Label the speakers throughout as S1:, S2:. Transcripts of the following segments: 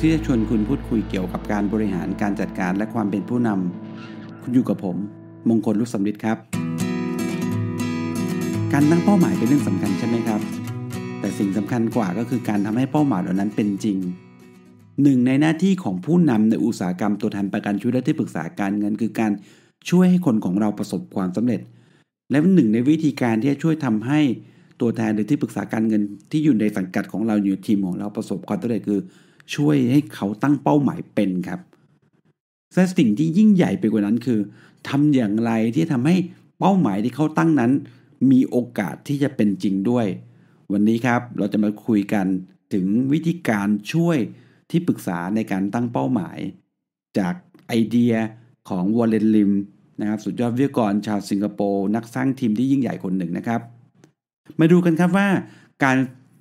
S1: ที่จะชวนคุณพูดคุยเกี่ยวกับการบริหารการจัดการและความเป็นผู้นำคุณอยู่กับผม มงคลลุสำริดครับ การตั้งเป้าหมายเป็นเรื่องสำคัญใช่ไหมครับ แต่สิ่งสำคัญกว่าก็คือการทำให้เป้าหมายเหล่านั้นเป็นจริงหนึ่งในหน้าที่ของผู้นำในอุตสาหกรรมตัวแทนประกันชีวิตและที่ปรึกษาการเงิน คือการช่วยให้คนของเราประสบความสำเร็จ และหนึ่งในวิธีการที่จะช่วยทำให้ตัวแทนหรือที่ปรึกษาการเงิน ที่อยู่ในสังกัดของเราอยู่ทีมของเราประสบความสำเร็จคือ ช่วยให้เขาตั้งเป้าหมายเป็นครับและสิ่งที่ยิ่งใหญ่ไปกว่านั้นคือทำอย่างไรที่ทำให้เป้าหมายที่เขาตั้งนั้น มีโอกาสที่จะเป็นจริงด้วย วันนี้ครับเราจะมาคุยกันถึงวิธีการช่วยที่ปรึกษาในการตั้งเป้าหมาย จากไอเดียของวอลเลนลิมนะครับสุดยอดวิทยากรชาวสิงคโปร์นักสร้างทีมที่ยิ่งใหญ่คนหนึ่งนะครับ มาดูกันครับว่าการ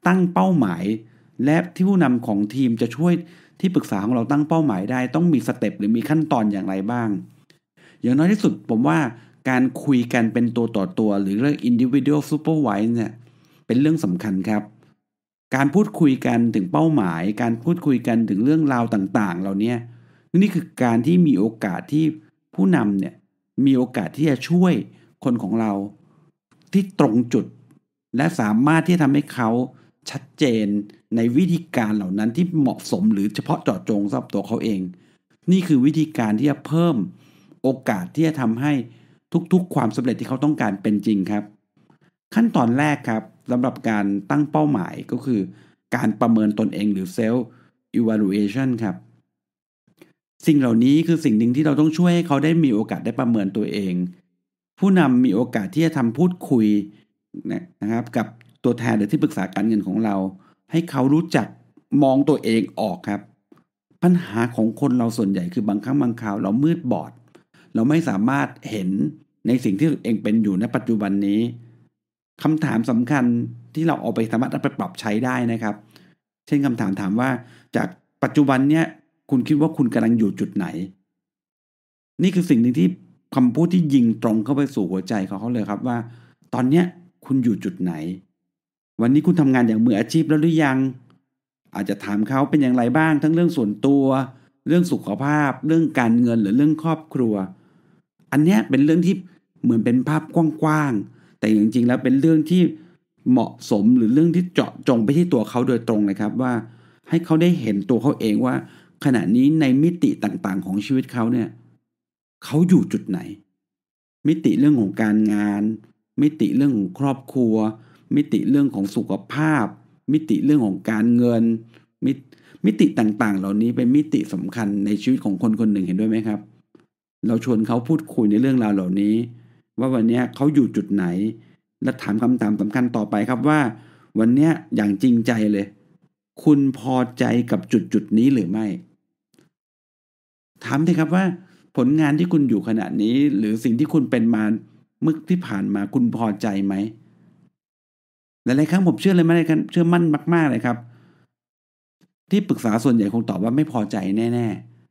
S1: ตั้งเป้าหมาย และที่ผู้นำของทีมจะช่วยที่ปรึกษาของเราตั้งเป้าหมายได้ ต้องมีสเต็ปหรือมีขั้นตอนอย่างไรบ้าง อย่างน้อยที่สุดผมว่าการคุยกันเป็นตัวต่อตัว หรือเรื่อง individual supervise เนี่ยเป็นเรื่องสำคัญครับ การพูดคุยกันถึงเป้าหมาย การพูดคุยกันถึงเรื่องราวต่างๆ เหล่านี้นี่คือการที่มีโอกาสที่ผู้นำเนี่ยมีโอกาสที่จะช่วยคนของเราที่ตรงจุด และสามารถที่ทำให้เขาชัดเจน ในวิธีการเหล่านั้นที่เหมาะสมหรือเฉพาะเจาะจงสำหรับตัวเขาเอง นี่คือวิธีการที่จะเพิ่มโอกาสที่จะทำให้ทุกๆ ความสำเร็จที่เขาต้องการเป็นจริงครับ ขั้นตอนแรกครับสำหรับการตั้งเป้าหมายก็คือ การประเมินตนเองหรือ self evaluation ครับ สิ่งเหล่านี้คือสิ่งหนึ่งที่เราต้องช่วยให้เขาได้มีโอกาสได้ประเมินตัวเอง ผู้นำมีโอกาสที่จะทำพูดคุยนะครับ กับตัวแทนหรือที่ปรึกษาการเงินของเรา ให้เขารู้จักมองตัวเองออกครับ ปัญหาของคนเราส่วนใหญ่คือบางครั้งบางคราวเรามืดบอด เราไม่สามารถเห็นในสิ่งที่ตัวเองเป็นอยู่ในปัจจุบันนี้คำถามสำคัญที่เราเอาไปสามารถเอาไปปรับใช้ได้นะครับ เช่นคำถามถามว่าจากปัจจุบันเนี้ยคุณคิดว่าคุณกำลังอยู่จุดไหน นี่คือสิ่งหนึ่งที่คำพูดที่ยิงตรงเข้าไปสู่หัวใจของเขาเลยครับว่า ตอนเนี้ยคุณอยู่จุดไหน วันนี้คุณทำงานอย่างมืออาชีพแล้วหรือยัง อาจจะถามเขาเป็นอย่างไรบ้าง ทั้งเรื่องส่วนตัว เรื่องสุขภาพ เรื่องการเงินหรือเรื่องครอบครัว อันนี้เป็นเรื่องที่เหมือนเป็นภาพกว้างๆแต่จริงๆแล้วเป็นเรื่องที่เหมาะสมหรือเรื่องที่เจาะจงไปที่ตัวเขาโดยตรงเลยครับว่า ให้เขาได้เห็นตัวเขาเองว่า ขณะนี้ในมิติต่างๆ ของชีวิตเขาเนี่ยเขาอยู่จุดไหน มิติเรื่องของการงาน มิติเรื่องของครอบครัว มิติเรื่องของสุขภาพ มิติเรื่องของการเงิน มิมิติต่างๆ เหล่านี้เป็นมิติสำคัญในชีวิตของคนคนหนึ่งเห็นด้วยไหมครับ เราชวนเขาพูดคุยในเรื่องราวเหล่านี้ ว่าวันนี้เขาอยู่จุดไหน และถามคำถามสำคัญต่อไปครับว่า วันนี้อย่างจริงใจเลย คุณพอใจกับจุดจุดนี้หรือไม่ ถามเลยครับว่า ผลงานที่คุณอยู่ขณะนี้ หรือสิ่งที่คุณเป็นมาเมื่อที่ผ่านมาคุณพอใจไหม หลายๆครั้งผมเชื่อเลยไม่ได้เชื่อมั่นมากๆเลยครับ ที่ปรึกษาส่วนใหญ่คงตอบว่าไม่พอใจแน่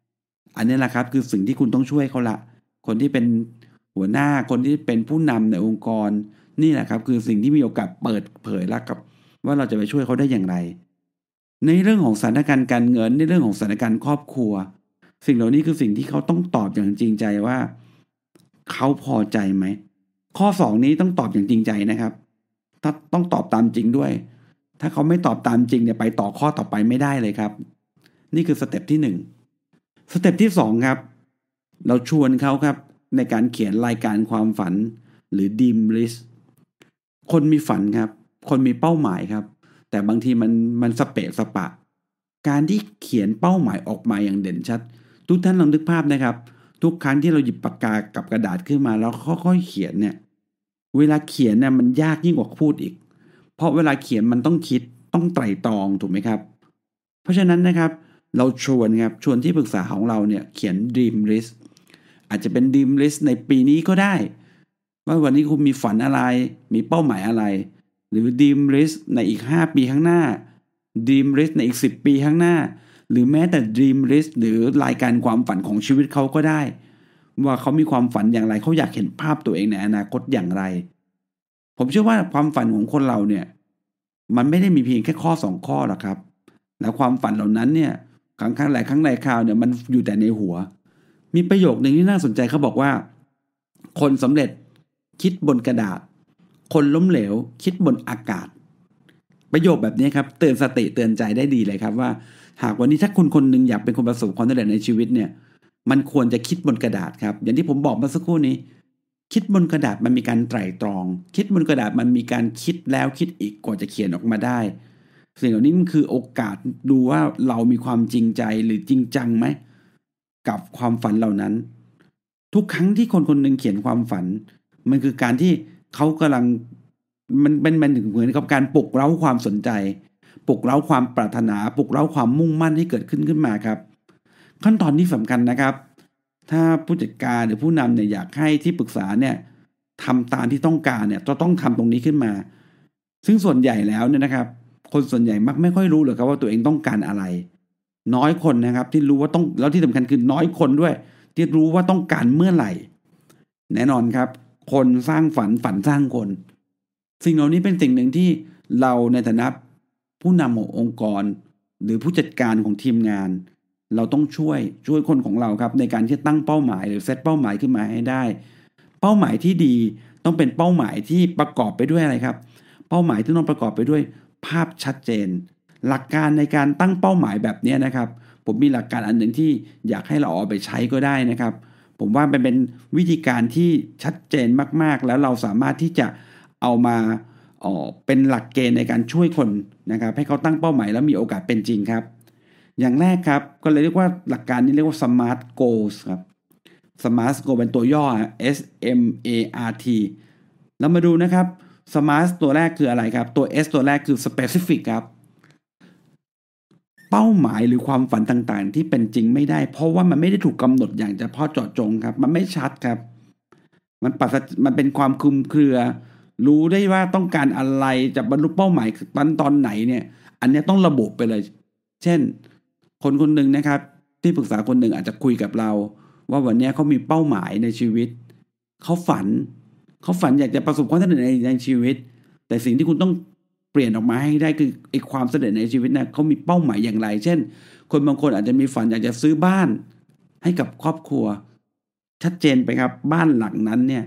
S1: ๆ อันนี้แหละครับคือสิ่งที่คุณต้องช่วยเขาละ คนที่เป็นหัวหน้าคนที่เป็นผู้นำในองค์กร นี่แหละครับ คือสิ่งที่มีโอกาสเปิดเผยแล้วกับ ว่าเราจะไปช่วยเขาได้อย่างไร ในเรื่องของสถานการณ์การเงิน ในเรื่องของสถานการณ์ครอบครัว สิ่งเหล่านี้คือสิ่งที่เขาต้องตอบอย่างจริงใจว่าเขาพอใจไหมข้อสองนี้ต้องตอบอย่างจริงใจนะครับ ถ้าต้องตอบตามจริงด้วย ถ้าเขาไม่ตอบตามจริงเนี่ยไปต่อข้อต่อไปไม่ได้เลยครับ นี่คือ step ที่หนึ่ง step ที่สองครับ เราชวนเขาครับ ในการเขียนรายการความฝัน หรือ dream list คนมีฝันครับ คนมีเป้าหมายครับ แต่บางทีมันมันสเปะสปะ การที่เขียนเป้าหมายออกมาอย่างเด่นชัด ทุกท่านลองนึกภาพนะครับ ทุกครั้งที่เราหยิบปากกากับกระดาษขึ้นมาแล้วค่อยๆเขียนเนี่ย เวลาเขียนเนี่ยมันยากยิ่งกว่าพูดอีก เพราะเวลาเขียนมันต้องคิดต้องไตร่ตรองถูกไหมครับ เพราะฉะนั้นนะครับเราชวนครับชวนที่ปรึกษาของเราเนี่ยเขียน dream list อาจจะเป็น dream list ในปีนี้ก็ได้ ว่าวันนี้คุณมีฝันอะไร มีเป้าหมายอะไร หรือ dream list ในอีก 5 ปีข้างหน้า dream list ในอีก 10 ปีข้างหน้า หรือแม้แต่ dream list หรือรายการความฝันของชีวิตเขาก็ได้ ว่าเขามีความฝันอย่างไรเขาอยากเห็นภาพตัวเองในอนาคตอย่างไร ผมเชื่อว่าความฝันของคนเราเนี่ย มันไม่ได้มีเพียงแค่ข้อสองข้อหรอกครับ แล้วความฝันเหล่านั้นเนี่ยครั้งครั้งหลายครั้งหลายคราวเนี่ยมันอยู่แต่ในหัว มีประโยคหนึ่งที่น่าสนใจเขาบอกว่า คนสำเร็จคิดบนกระดาษ คนล้มเหลว คิดบนอากาศ ประโยคแบบนี้ครับเตือนสติเตือนใจได้ดีเลยครับว่า หากวันนี้ถ้าคุณคนหนึ่งอยากเป็นคนประสบความสำเร็จในชีวิตเนี่ย มันควรจะคิดบนกระดาษครับ อย่างที่ผมบอกเมื่อสักครู่นี้ คิดบนกระดาษมันมีการไตร่ตรอง คิดบนกระดาษมันมีการคิดแล้วคิดอีกกว่าจะเขียนออกมาได้ สิ่งเหล่านี้มันคือโอกาสดูว่าเรามีความจริงใจหรือจริงจังไหมกับความฝันเหล่านั้น ทุกครั้งที่คนคนหนึ่งเขียนความฝัน มันคือการที่เขากำลังมันเป็นมันถึงเหมือนกับการปลุกเร้าความสนใจ ปลุกเร้าความปรารถนา ปลุกเร้าความมุ่งมั่นให้เกิดขึ้นขึ้นมาครับ ขั้นตอนที่สำคัญนะครับ ถ้าผู้จัดการหรือผู้นำเนี่ยอยากให้ที่ปรึกษาเนี่ยทำตามที่ต้องการเนี่ยจะต้องทำตรงนี้ขึ้นมา ซึ่งส่วนใหญ่แล้วเนี่ยนะครับ คนส่วนใหญ่มักไม่ค่อยรู้เลยครับว่าตัวเองต้องการอะไร น้อยคนนะครับ ที่รู้ว่าต้องแล้วที่สำคัญคือน้อยคนด้วย ที่รู้ว่าต้องการเมื่อไหร่ แน่นอนครับ คนสร้างฝันฝันสร้างคน สิ่งเหล่านี้เป็นสิ่งหนึ่งที่เราในฐานะผู้นำขององค์กร หรือผู้จัดการของทีมงาน เราต้องช่วยช่วยคนของเราครับ ในการที่ตั้งเป้าหมายหรือเซตเป้าหมายขึ้นมาให้ได้ เป้าหมายที่ดีต้องเป็นเป้าหมายที่ประกอบไปด้วยอะไรครับ เป้าหมายที่ต้องประกอบไปด้วยภาพชัดเจน หลักการในการตั้งเป้าหมายแบบนี้นะครับ ผมมีหลักการอันหนึ่งที่อยากให้เราเอาไปใช้ก็ได้นะครับ ผมว่ามันเป็นวิธีการที่ชัดเจนมากๆ แล้วเราสามารถที่จะเอามาออเป็นหลักเกณฑ์ในการช่วยคนนะครับ ให้เขาตั้งเป้าหมายแล้วมีโอกาสเป็นจริงครับ อย่างแรกครับก็เลยเรียกว่าหลักการนี้เรียกว่า smart goals ครับ smart goal เป็นตัวย่อ S M A R T เรามาดูนะครับ smart ตัวแรกคืออะไรครับ ตัว S ตัวแรกคือ specific ครับ เป้าหมายหรือความฝันต่างๆ ที่เป็นจริงไม่ได้ เพราะว่ามันไม่ได้ถูกกำหนดอย่างเฉพาะเจาะจงครับ มันไม่ชัดครับ มันปัสมันเป็นความคลุมเครือ รู้ได้ว่าต้องการอะไรจะบรรลุเป้าหมายตอนตอนไหนเนี่ย อันนี้ต้องระบุไปเลย เช่น คนคนหนึ่งนะครับ ที่ปรึกษาคนหนึ่งอาจจะคุยกับเรา ว่าวันนี้เขามีเป้าหมายในชีวิตเขาฝันเขาฝันอยากจะประสบความสำเร็จในในชีวิต แต่สิ่งที่คุณต้องเปลี่ยนออกมาให้ได้คือไอ้ความสำเร็จในชีวิตนะเขามีเป้าหมายอย่างไร เช่น คนบางคนอาจจะมีฝันอยากจะซื้อบ้าน ให้กับครอบครัว ชัดเจนไปครับ บ้านหลังนั้นเนี่ย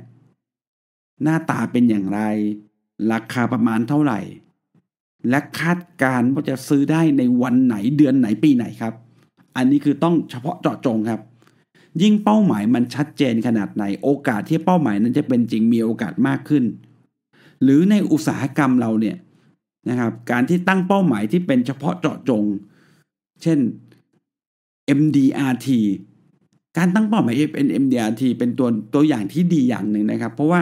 S1: หน้าตาเป็นอย่างไร ราคาประมาณเท่าไหร่ และคาดการณ์ว่าจะซื้อได้ในวันไหนเดือนไหนปีไหนครับ อันนี้คือต้องเฉพาะเจาะจงครับ ยิ่งเป้าหมายมันชัดเจนขนาดไหน โอกาสที่เป้าหมายนั้นจะเป็นจริงมีโอกาสมากขึ้น หรือในอุตสาหกรรมเราเนี่ยนะครับ การที่ตั้งเป้าหมายที่เป็นเฉพาะเจาะจง เช่น MDRT การตั้งเป้าหมายเป็น MDRT เป็นตัวตัวอย่างที่ดีอย่างหนึ่งนะครับ เพราะว่า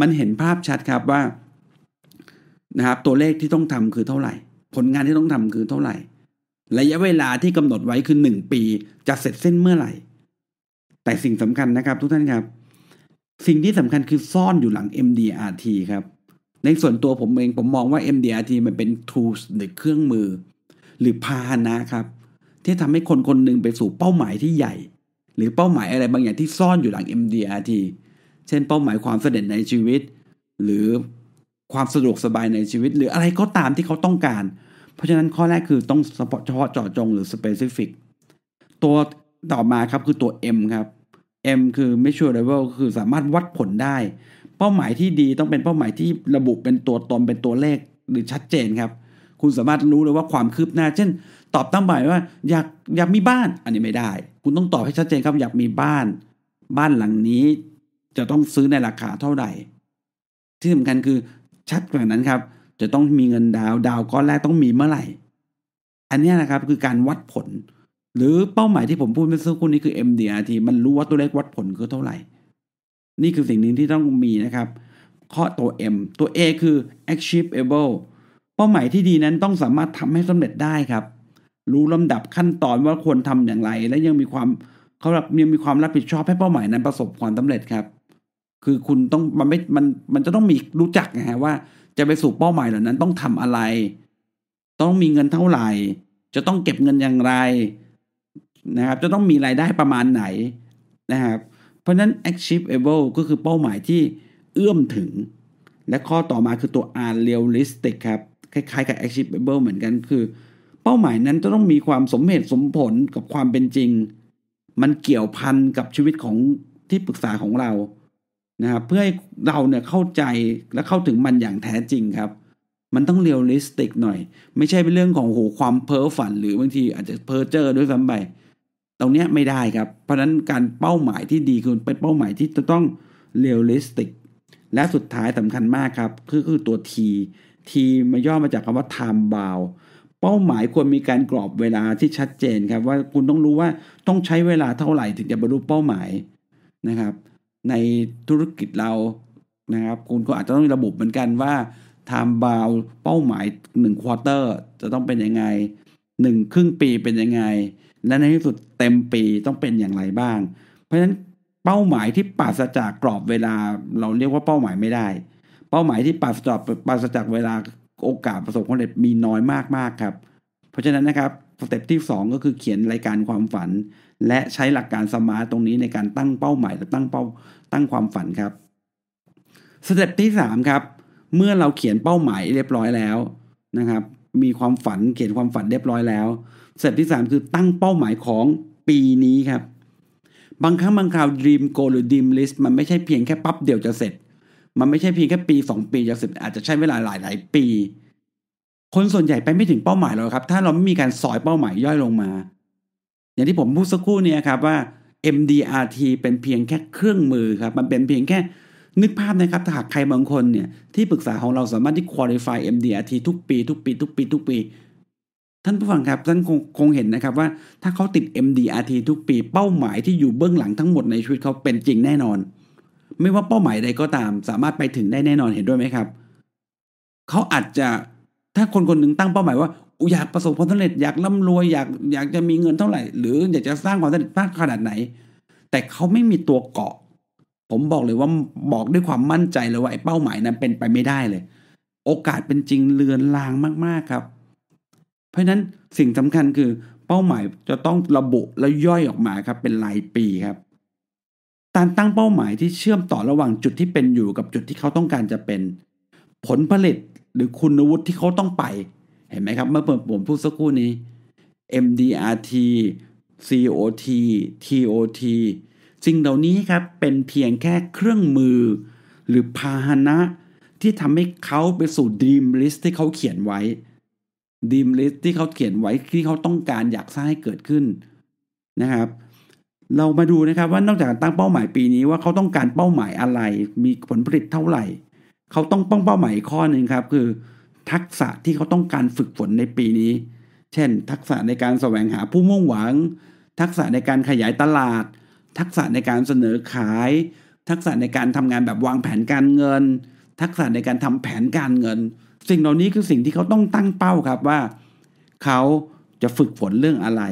S1: มันเห็นภาพชัดครับว่า นะครับ ตัวเลขที่ต้องทำคือเท่าไหร่ ผลงานที่ต้องทำคือเท่าไหร่ ระยะเวลาที่กำหนดไว้คือหนึ่งปี จะเสร็จสิ้นเมื่อไหร่ แต่สิ่งสำคัญนะครับ ทุกท่านครับ สิ่งที่สำคัญคือซ่อนอยู่หลัง MDRT ครับ ในส่วนตัวผมเองผมมองว่า MDRT มันเป็น tools หรือเครื่องมือ หรือพาหนะครับ ที่ทำให้คนคนหนึ่งไปสู่เป้าหมายที่ใหญ่ หรือเป้าหมายอะไรบางอย่างที่ซ่อนอยู่หลัง MDRT เช่นเป้าหมายความสำเร็จในชีวิต หรือ ความสะดวกสบายในชีวิต หรืออะไรก็ตามที่เขาต้องการ เพราะฉะนั้นข้อแรกคือต้องเฉพาะเจาะจงหรือ specific ตัวต่อมาครับคือตัว M ครับ M คือ measurable คือสามารถวัดผลได้ เป้าหมายที่ดีต้องเป็นเป้าหมายที่ระบุเป็นตัวตนเป็นตัวเลขหรือชัดเจนครับ คุณสามารถรู้เลยว่าความคืบหน้า เช่น ตอบตั้งหมายว่าอยากอยากมีบ้าน อันนี้ไม่ได้ คุณต้องตอบให้ชัดเจนครับอยากมีบ้าน บ้านหลังนี้จะต้องซื้อในราคาเท่าไหร่ ที่สำคัญคือ ชัดกว่านั้นครับ จะต้องมีเงินดาวดาวก้อนแรกต้องมีเมื่อไหร่ อันนี้นะครับคือการวัดผล หรือเป้าหมายที่ผมพูดเมื่อสักครู่นี้คือ MDRT มันรู้ว่าตัวเลขวัดผลคือเท่าไหร่ นี่คือสิ่งหนึ่งที่ต้องมีนะครับ ข้อตัว M ตัว A คือ achievable เป้าหมายที่ดีนั้นต้องสามารถทำให้สำเร็จได้ครับ รู้ลำดับขั้นตอนว่าควรทำอย่างไร และยังมีความเขาแบบมีมีความรับผิดชอบให้เป้าหมายนั้นประสบความสำเร็จครับ คือคุณต้องมันไม่มันมันจะต้องมีรู้จักนะฮะว่า จะไปสู่เป้าหมายเหล่านั้นต้องทำอะไร ต้องมีเงินเท่าไหร่ จะต้องเก็บเงินอย่างไรนะครับ จะต้องมีรายได้ประมาณไหนนะครับ เพราะนั้น achievable ก็คือเป้าหมายที่เอื้อมถึง และข้อต่อมาคือตัว R realistic ครับ คล้ายๆกับ achievable เหมือนกันคือ เป้าหมายนั้นจะต้องมีความสมเหตุสมผลกับความเป็นจริง มันเกี่ยวพันกับชีวิตของที่ปรึกษาของเรา นะครับเพื่อให้เราเนี่ยเข้าใจและเข้าถึงมันอย่างแท้จริงครับ มันต้อง realistic หน่อย ไม่ใช่เป็นเรื่องของโหความเพ้อฝัน หรือบางทีอาจจะเพ้อเจ้อด้วยซ้ำไปตรงนี้ไม่ได้ครับ เพราะฉะนั้นการเป้าหมายที่ดีคือเป็นเป้าหมายที่จะต้อง realistic และสุดท้ายสำคัญมากครับคือคือตัว T T มาย่อมาจากคำว่า time bound เป้าหมายควรมีการกรอบเวลาที่ชัดเจนครับ ว่าคุณต้องรู้ว่าต้องใช้เวลาเท่าไหร่ถึงจะบรรลุเป้าหมายนะครับ ในธุรกิจเรานะครับคุณก็อาจจะต้องระบุเหมือนกันว่า time bound เป้าหมาย1 quarter จะต้องเป็นยังไงหนึ่งครึ่งปีเป็นยังไง และในที่สุดเต็มปีต้องเป็นอย่างไรบ้าง เพราะฉะนั้นเป้าหมายที่ปราศจากกรอบเวลาเราเรียกว่าเป้าหมายไม่ได้ เป้าหมายที่ปราศจากปราศจากเวลาโอกาสประสบความสำเร็จมีน้อยมากมากครับ เพราะฉะนั้นนะครับ สเต็ปที่ 2 ก็คือเขียนรายการความฝัน และใช้หลักการ SMART ตรงนี้ในการตั้งเป้าหมายและตั้งเป้าตั้งความฝันครับสเต็ปที่3ครับเมื่อเราเขียนเป้าหมายเรียบร้อยแล้วนะครับ มีความฝันเขียนความฝันเรียบร้อยแล้วสเต็ปที่ 3 คือตั้งเป้าหมายของปีนี้ครับ บางครั้งบางคราว dream goal หรือ dream list มันไม่ใช่เพียงแค่ปั๊บเดียวจะเสร็จ มันไม่ใช่เพียงแค่ปีสองปีจะเสร็จอาจจะใช้เวลาหลายหลายปี คนส่วนใหญ่ไปไม่ถึงเป้าหมายเราครับ ถ้าเราไม่มีการสอยเป้าหมายย่อยลงมา อย่างที่ผมพูดสักครู่นี้ครับว่า MDRT เป็นเพียงแค่เครื่องมือครับ มันเป็นเพียงแค่นึกภาพนะครับถ้าหากใครบางคนเนี่ยที่ปรึกษาของเราสามารถที่ qualify MDRT ทุกปี ทุกปี ทุกปี ทุกปี ท่านผู้ฟังครับท่านคงคงเห็นนะครับว่าถ้าเขาติด MDRT ทุกปี เป้าหมายที่อยู่เบื้องหลังทั้งหมดในชีวิตเขาเป็นจริงแน่นอน ไม่ว่าเป้าหมายใดก็ตาม สามารถไปถึงได้แน่นอนเห็นด้วยไหมครับเขาอาจจะ ถ้าคนคนหนึ่งตั้งเป้าหมายว่าอยากประสบความสำเร็จอยากร่ำรวยอยากอยากจะมีเงินเท่าไหร่ หรืออยากจะสร้างความสำเร็จมากขนาดไหน แต่เขาไม่มีตัวเกาะ ผมบอกเลยว่าบอกด้วยความมั่นใจเลยว่าไอ้เป้าหมายนั้นเป็นไปไม่ได้เลย โอกาสเป็นจริงเลือนลางมากๆครับ เพราะฉะนั้นสิ่งสำคัญคือเป้าหมายจะต้องระบุแล้วย่อยออกมาครับ เป็นรายปีครับการตั้งเป้าหมายที่เชื่อมต่อระหว่างจุดที่เป็นอยู่กับจุดที่เขาต้องการจะเป็น ผลผลิต หรือคุณวุฒิที่เขาต้องไปเห็นไหมครับ เมื่อผมพูดสักครู่นี้ MDRT COT TOT สิ่งเหล่านี้ครับเป็นเพียงแค่เครื่องมือ หรือพาหนะที่ทำให้เขาไปสู่ Dream List ที่เขาเขียนไว้ Dream List ที่เขาเขียนไว้ที่เขาต้องการอยากสร้างให้เกิดขึ้นนะครับ เรามาดูนะครับว่านอกจากตั้งเป้าหมายปีนี้ว่าเขาต้องการเป้าหมายอะไร มีผลผลิตเท่าไหร่ เขาต้องป้องเป้าหมายข้อหนึ่งครับคือทักษะที่เขาต้องการฝึกฝนในปีนี้ เช่น ทักษะในการแสวงหาผู้มุ่งหวัง ทักษะในการขยายตลาด ทักษะในการเสนอขาย ทักษะในการทำงานแบบวางแผนการเงิน ทักษะในการทำแผนการเงิน สิ่งเหล่านี้คือสิ่งที่เขาต้องตั้งเป้าครับว่า เขาจะฝึกฝนเรื่องอะไร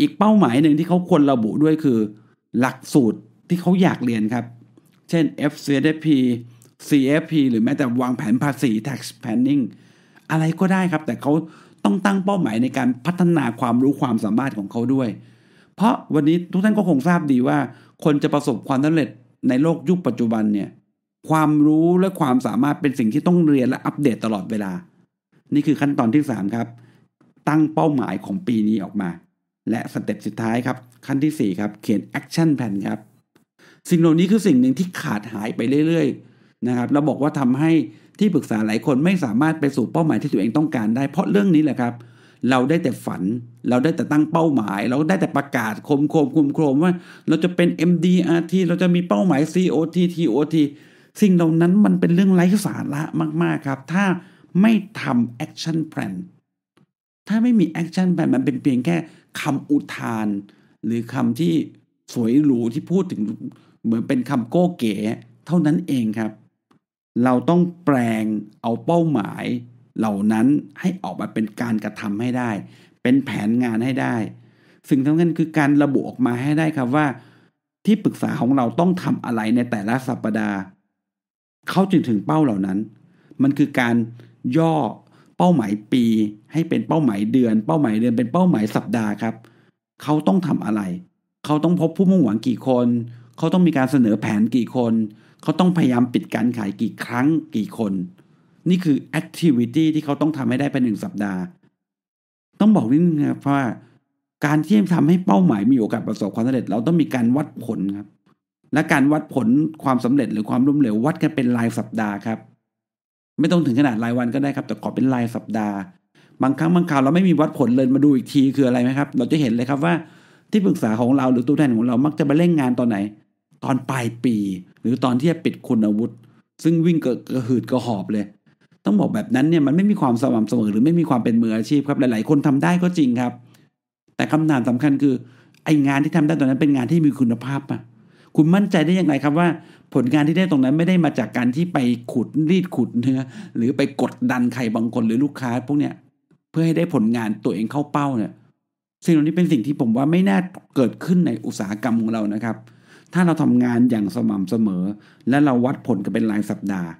S1: อีกเป้าหมายหนึ่งที่เขาควรระบุด้วยคือ หลักสูตรที่เขาอยากเรียนครับ เช่น FCFP CFP หรือแม้แต่วางแผนภาษี tax planning อะไรก็ได้ครับ แต่เขาต้องตั้งเป้าหมายในการพัฒนาความรู้ความสามารถของเขาด้วย เพราะวันนี้ทุกท่านก็คงทราบดีว่า คนจะประสบความสำเร็จในโลกยุคปัจจุบันเนี่ยความรู้และความสามารถเป็นสิ่งที่ต้องเรียนและอัปเดตตลอดเวลา นี่คือขั้นตอนที่ 3 ครับ ตั้งเป้าหมายของปีนี้ออกมา และสเต็ปสุดท้ายครับ ขั้นที่ 4 ครับ เขียน action plan ครับ สิ่งเหล่านี้คือสิ่งหนึ่งที่ขาดหายไปเรื่อยๆ นะครับเราบอกว่าทำให้ที่ปรึกษาหลายคนไม่สามารถไปสู่เป้าหมายที่ตัวเองต้องการได้ เพราะเรื่องนี้แหละครับ เราได้แต่ฝัน เราได้แต่ตั้งเป้าหมาย เราได้แต่ประกาศโคมโคมคุมโคมว่า เราจะเป็น MDRT เราจะมีเป้าหมาย COT TOT สิ่งเหล่านั้นมันเป็นเรื่องไร้สาระมาก ๆ ครับ ถ้าไม่ทำ action plan ถ้าไม่มี action plan มันเป็นเพียงแค่คำอุทาน หรือคำที่สวยหรูที่พูดถึงเหมือนเป็นคำโก้เก๋เท่านั้นเองครับ เราต้องแปลงเอาเป้าหมายเหล่านั้นให้ออกมาเป็นการกระทำให้ได้ เป็นแผนงานให้ได้ สิ่งสำคัญคือการระบุออกมาให้ได้ครับว่า ที่ปรึกษาของเราต้องทำอะไรในแต่ละสัปดาห์เขาจึงถึงเป้าเหล่านั้น มันคือการย่อเป้าหมายปี ให้เป็นเป้าหมายเดือน เป้าหมายเดือนเป็นเป้าหมายสัปดาห์ครับ เขาต้องทำอะไร เขาต้องพบผู้มุ่งหวังกี่คน เขาต้องมีการเสนอแผนกี่คน เขาต้องพยายามปิดการขายกี่ครั้งกี่คน นี่คือแอคทิวิตี้ที่เขาต้องทำให้ได้เป็นหนึ่งสัปดาห์ ต้องบอกนิดนึงครับว่า การที่ทำให้เป้าหมายมีโอกาสประสบความสำเร็จ เราต้องมีการวัดผลครับ และการวัดผลความสำเร็จหรือความล้มเหลววัดกันเป็นรายสัปดาห์ครับ ไม่ต้องถึงขนาดรายวันก็ได้ครับ แต่ขอเป็นรายสัปดาห์ บางครั้งบางคราวเราไม่มีวัดผลเลยมาดูอีกทีคืออะไรไหมครับ เราจะเห็นเลยครับว่าที่ปรึกษาของเราหรือตัวแทนของเรามักจะมาเร่งงานตอนไหน ตอนปลายปี หรือตอนที่จะปิดคุณอาวุธ ซึ่งวิ่งกระหืดกระหอบเลย ต้องบอกแบบนั้นเนี่ยมันไม่มีความสม่ำเสมอหรือไม่มีความเป็นมืออาชีพครับหลาย ๆ คนทำได้ก็จริงครับ แต่คำถามสำคัญคือไองานที่ทำได้ตอนนั้นเป็นงานที่มีคุณภาพปะคุณมั่นใจได้ยังไงครับว่า ผลงานที่ได้ตรงนั้นไม่ได้มาจากการที่ไปขุดรีดขุดเนื้อหรือไปกดดันใครบางคนหรือลูกค้า พวกเนี้ยเพื่อให้ได้ผลงานตัวเองเข้าเป้าเนี่ยสิ่งเหล่านี้เป็นสิ่งที่ผมว่าไม่น่าเกิดขึ้นในอุตสาหกรรมของเรานะครับ ถ้าเราทำงานอย่างสม่ำเสมอ และเราวัดผลกันเป็นรายสัปดาห์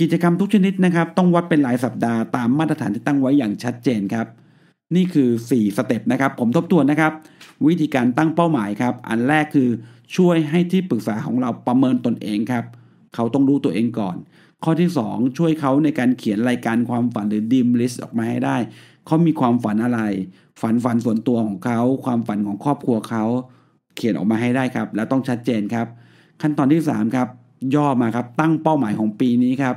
S1: กิจกรรมทุกชนิดนะครับ ต้องวัดเป็นรายสัปดาห์ตามมาตรฐานที่ตั้งไว้อย่างชัดเจนครับ นี่คือ 4 สเต็ปนะครับ ผมทบทวนนะครับ วิธีการตั้งเป้าหมายครับ อันแรกคือช่วยให้ที่ปรึกษาของเราประเมินตนเองครับ เขาต้องรู้ตัวเองก่อน ข้อที่ 2 ช่วยเขาในการเขียนรายการความฝันหรือ dream list ออกมาให้ได้ เขามีความฝันอะไร ฝันฝันส่วนตัวของเขา ความฝันของครอบครัวเขา เขียนออกมาให้ได้ครับ แล้วต้องชัดเจนครับ ขั้นตอนที่ 3 ครับ ย่อมาครับตั้งเป้าหมายของปีนี้ครับ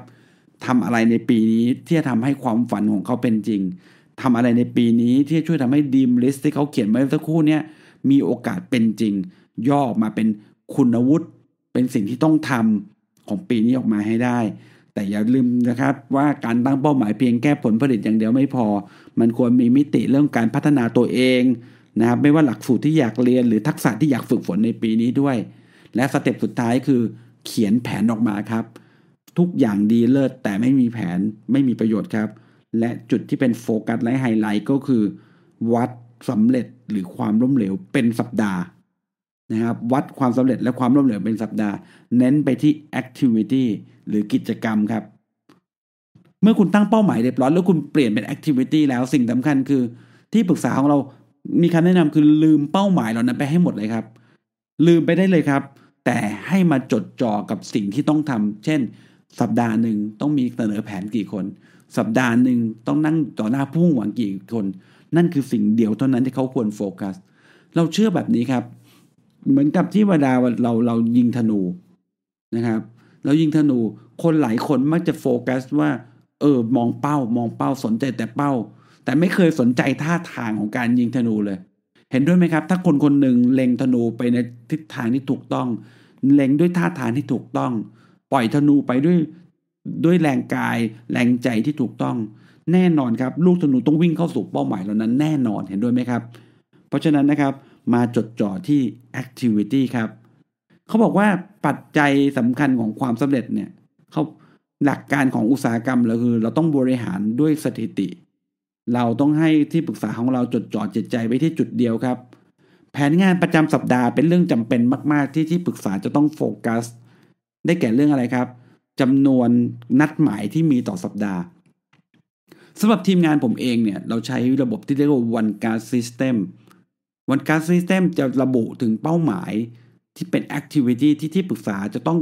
S1: ทำอะไรในปีนี้ที่จะทำให้ความฝันของเขาเป็นจริงทำอะไรในปีนี้ที่จะช่วยทำให้ดีมลิสต์ที่เขาเขียนไว้สักครู่เนี้ยมีโอกาสเป็นจริง ย่อออกมาเป็นคุณวุฒิเป็นสิ่งที่ต้องทำของปีนี้ออกมาให้ได้ แต่อย่าลืมนะครับว่าการตั้งเป้าหมายเพียงแก้ผลผลิตอย่างเดียวไม่พอ มันควรมีมิติเรื่องการพัฒนาตัวเอง นะครับไม่ว่าหลักสูตรที่อยากเรียนหรือทักษะที่อยากฝึกฝนในปีนี้ด้วย และสเต็ปสุดท้ายคือ เขียนแผนออกมาครับ ทุกอย่างดีเลิศแต่ไม่มีแผนไม่มีประโยชน์ครับ และจุดที่เป็นโฟกัสและไฮไลท์ก็คือ วัดสำเร็จหรือความล้มเหลวเป็นสัปดาห์นะครับวัดความสำเร็จและความล้มเหลวเป็นสัปดาห์ เน้นไปที่ activity หรือกิจกรรมครับ เมื่อคุณตั้งเป้าหมายเรียบร้อยแล้วคุณเปลี่ยนเป็น activity แล้วสิ่งสำคัญคือ ที่ปรึกษาของเรา มีคำแนะนำคือลืมเป้าหมายเหล่านั้นไปให้หมดเลยครับ ลืมไปได้เลยครับ แต่ให้มาจดจ่อกับสิ่งที่ต้องทำเช่น สัปดาห์หนึ่งต้องมีเสนอแผนกี่คน สัปดาห์หนึ่งต้องนั่งต่อหน้าผู้หวังกี่คน นั่นคือสิ่งเดียวเท่านั้นที่เขาควรโฟกัส เราเชื่อแบบนี้ครับ เหมือนกับที่เวลาเราเรายิงธนูนะครับเรายิงธนูคนหลายคนมักจะโฟกัสว่า เออมองเป้ามองเป้าสนใจแต่เป้า แต่ไม่เคยสนใจท่าทางของการยิงธนูเลย เห็นด้วยไหมครับ ถ้าคนคนหนึ่งเล็งธนูไปในทิศทางที่ถูกต้อง เล็งด้วยท่าทางที่ถูกต้อง ปล่อยธนูไปด้วยด้วยแรงกาย แรงใจที่ถูกต้อง แน่นอนครับ ลูกธนูต้องวิ่งเข้าสู่เป้าหมายเหล่านั้นแน่นอนเห็นด้วยไหมครับ เพราะฉะนั้นนะครับมาจดจ่อที่ activity ครับเขาบอกว่าปัจจัยสำคัญของความสำเร็จเนี่ยเขาหลักการของอุตสาหกรรมเราคือ เราต้องบริหารด้วยสถิติ เราต้องให้ที่ปรึกษาของเราจดจ่อจิตใจไว้ที่จุดเดียวครับ แผนงานประจำสัปดาห์เป็นเรื่องจำเป็นมาก ๆ ที่ที่ปรึกษาจะต้องโฟกัส ได้แก่เรื่องอะไรครับจำนวนนัดหมายที่มีต่อสัปดาห์สำหรับทีมงานผมเองเนี่ยเราใช้ระบบที่เรียกว่า one card system one card system จะระบุถึงเป้าหมายที่เป็น activity ที่ที่ปรึกษาจะต้อง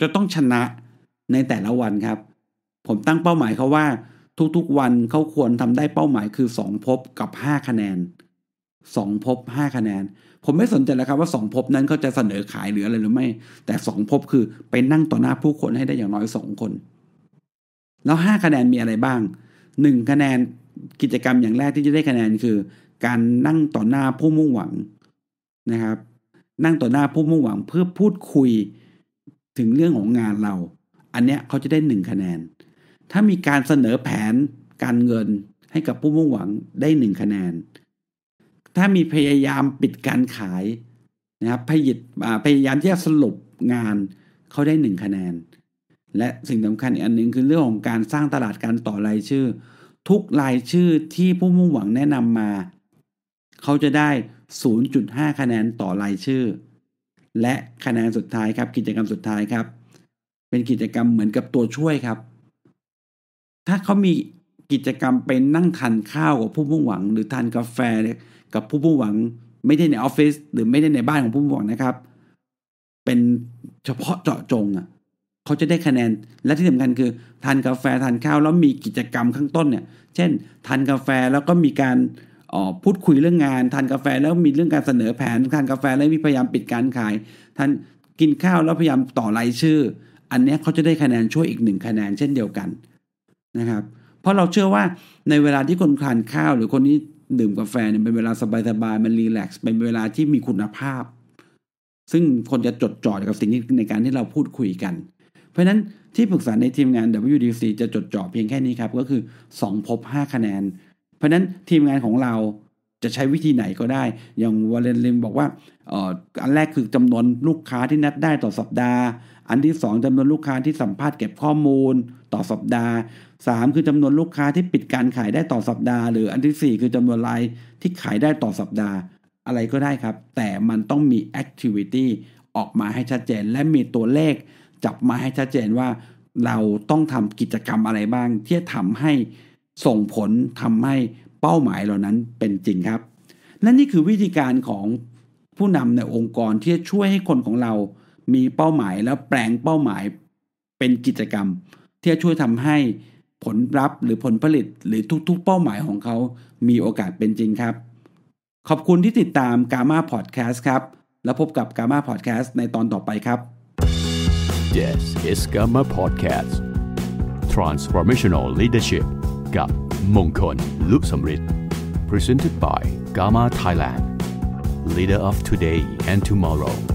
S1: จะต้องชนะในแต่ละวันครับ ผมตั้งเป้าหมายเขาว่า ทุกๆวันเขาควรทำได้เป้าหมายคือ 2 พบกับ 5 คะแนน 2 พบ 5 คะแนน ผมไม่สนใจแล้วครับว่า 2 พบนั้นเขาจะเสนอขายหรืออะไรหรือไม่ แต่ 2 พบคือไปนั่งต่อหน้าผู้คนให้ได้อย่างน้อย 2 คน แล้ว 5 คะแนนมีอะไรบ้าง 1 คะแนนกิจกรรมอย่างแรกที่จะได้คะแนนคือ การนั่งต่อหน้าผู้มุ่งหวังนะครับ นั่งต่อหน้าผู้มุ่งหวังเพื่อพูดคุยถึงเรื่องของงานเรา อันเนี้ยเขาจะได้หนึ่งคะแนน ถ้ามีการเสนอแผนการเงินให้กับผู้มุ่งหวังได้หนึ่งคะแนน ถ้ามีพยายามปิดการขายนะครับพยายพยายามที่จะสรุปงานเขาได้หนึ่งคะแนน และสิ่งสำคัญอีกอันหนึ่งคือเรื่องของการสร้างตลาดการต่อรายชื่อ ทุกรายชื่อที่ผู้มุ่งหวังแนะนำมา เขาจะได้ 0.5 คะแนนต่อรายชื่อ และคะแนนสุดท้ายครับกิจกรรมสุดท้ายครับ เป็นกิจกรรมเหมือนกับตัวช่วยครับ ถ้าเขามีกิจกรรมเป็นนั่งทานข้าวกับผู้มุ่งหวัง หรือทานกาแฟกับผู้มุ่งหวัง ไม่ได้ในออฟฟิศหรือไม่ได้ในบ้านของผู้มุ่งหวังนะครับ เป็นเฉพาะเจาะจงอะเขาจะได้คะแนนและที่สำคัญคือทานกาแฟทานข้าวแล้วมีกิจกรรมข้างต้นเนี่ย เช่น ทานกาแฟแล้วก็มีการพูดคุยเรื่องงาน ทานกาแฟแล้วมีเรื่องการเสนอแผนทานกาแฟแล้วมีพยายามปิดการขายทานกินข้าวแล้วพยายามต่อรายชื่อ อันนี้เขาจะได้คะแนนช่วยอีกหนึ่งคะแนนเช่นเดียวกัน นะครับ เพราะเราเชื่อว่าในเวลาที่คนทานข้าวหรือคนที่ดื่มกาแฟเนี่ยเป็นเวลาสบายๆมันรีแลกซ์เป็นเวลาที่มีคุณภาพ ซึ่งคนจะจดจ่อกับสิ่งนี้ในการที่เราพูดคุยกัน เพราะนั้นที่ปรึกษาในทีมงาน WDC จะจดจ่อเพียงแค่นี้ครับ ก็คือ 2 พบ 5 คะแนน เพราะนั้นทีมงานของเรา จะใช้วิธีไหนก็ได้ อย่างวอลเลนเลมบอกว่าอ,อันแรกคือจำนวนลูกค้าที่นัดได้ต่อสัปดาห์ อันที่ 2จำนวนลูกค้าที่สัมภาษณ์เก็บข้อมูลต่อสัปดาห์ 3 คือจำนวนลูกค้าที่ปิดการขายได้ต่อสัปดาห์ หรืออันที่ 4 คือจำนวนรายที่ขายได้ต่อสัปดาห์ อะไรก็ได้ครับ แต่มันต้องมีแอคทิวิตี้ออกมาให้ชัดเจน และมีตัวเลขจับมาให้ชัดเจนว่าเราต้องทำกิจกรรมอะไรบ้าง ที่จะทำให้ ส่งผลทำให้เป้าหมายเหล่านั้นเป็นจริงครับ และนี่คือวิธีการของผู้นำในองค์กรที่จะช่วยให้คนของเรามีเป้าหมายแล้วแปลงเป้าหมายเป็นกิจกรรม ที่จะช่วยทำให้ผลลัพธ์หรือผลผลิตหรือทุกๆ เป้าหมายของเขา มีโอกาสเป็นจริงครับ ขอบคุณที่ติดตาม Gamma Podcast ครับ แล้วพบกับ Gamma Podcast ในตอนต่อไปครับ
S2: This is Gamma Podcast Transformational Leadership กับมงคลลุสมฤทธิ์ Presented by Gamma Thailand Leader of Today and Tomorrow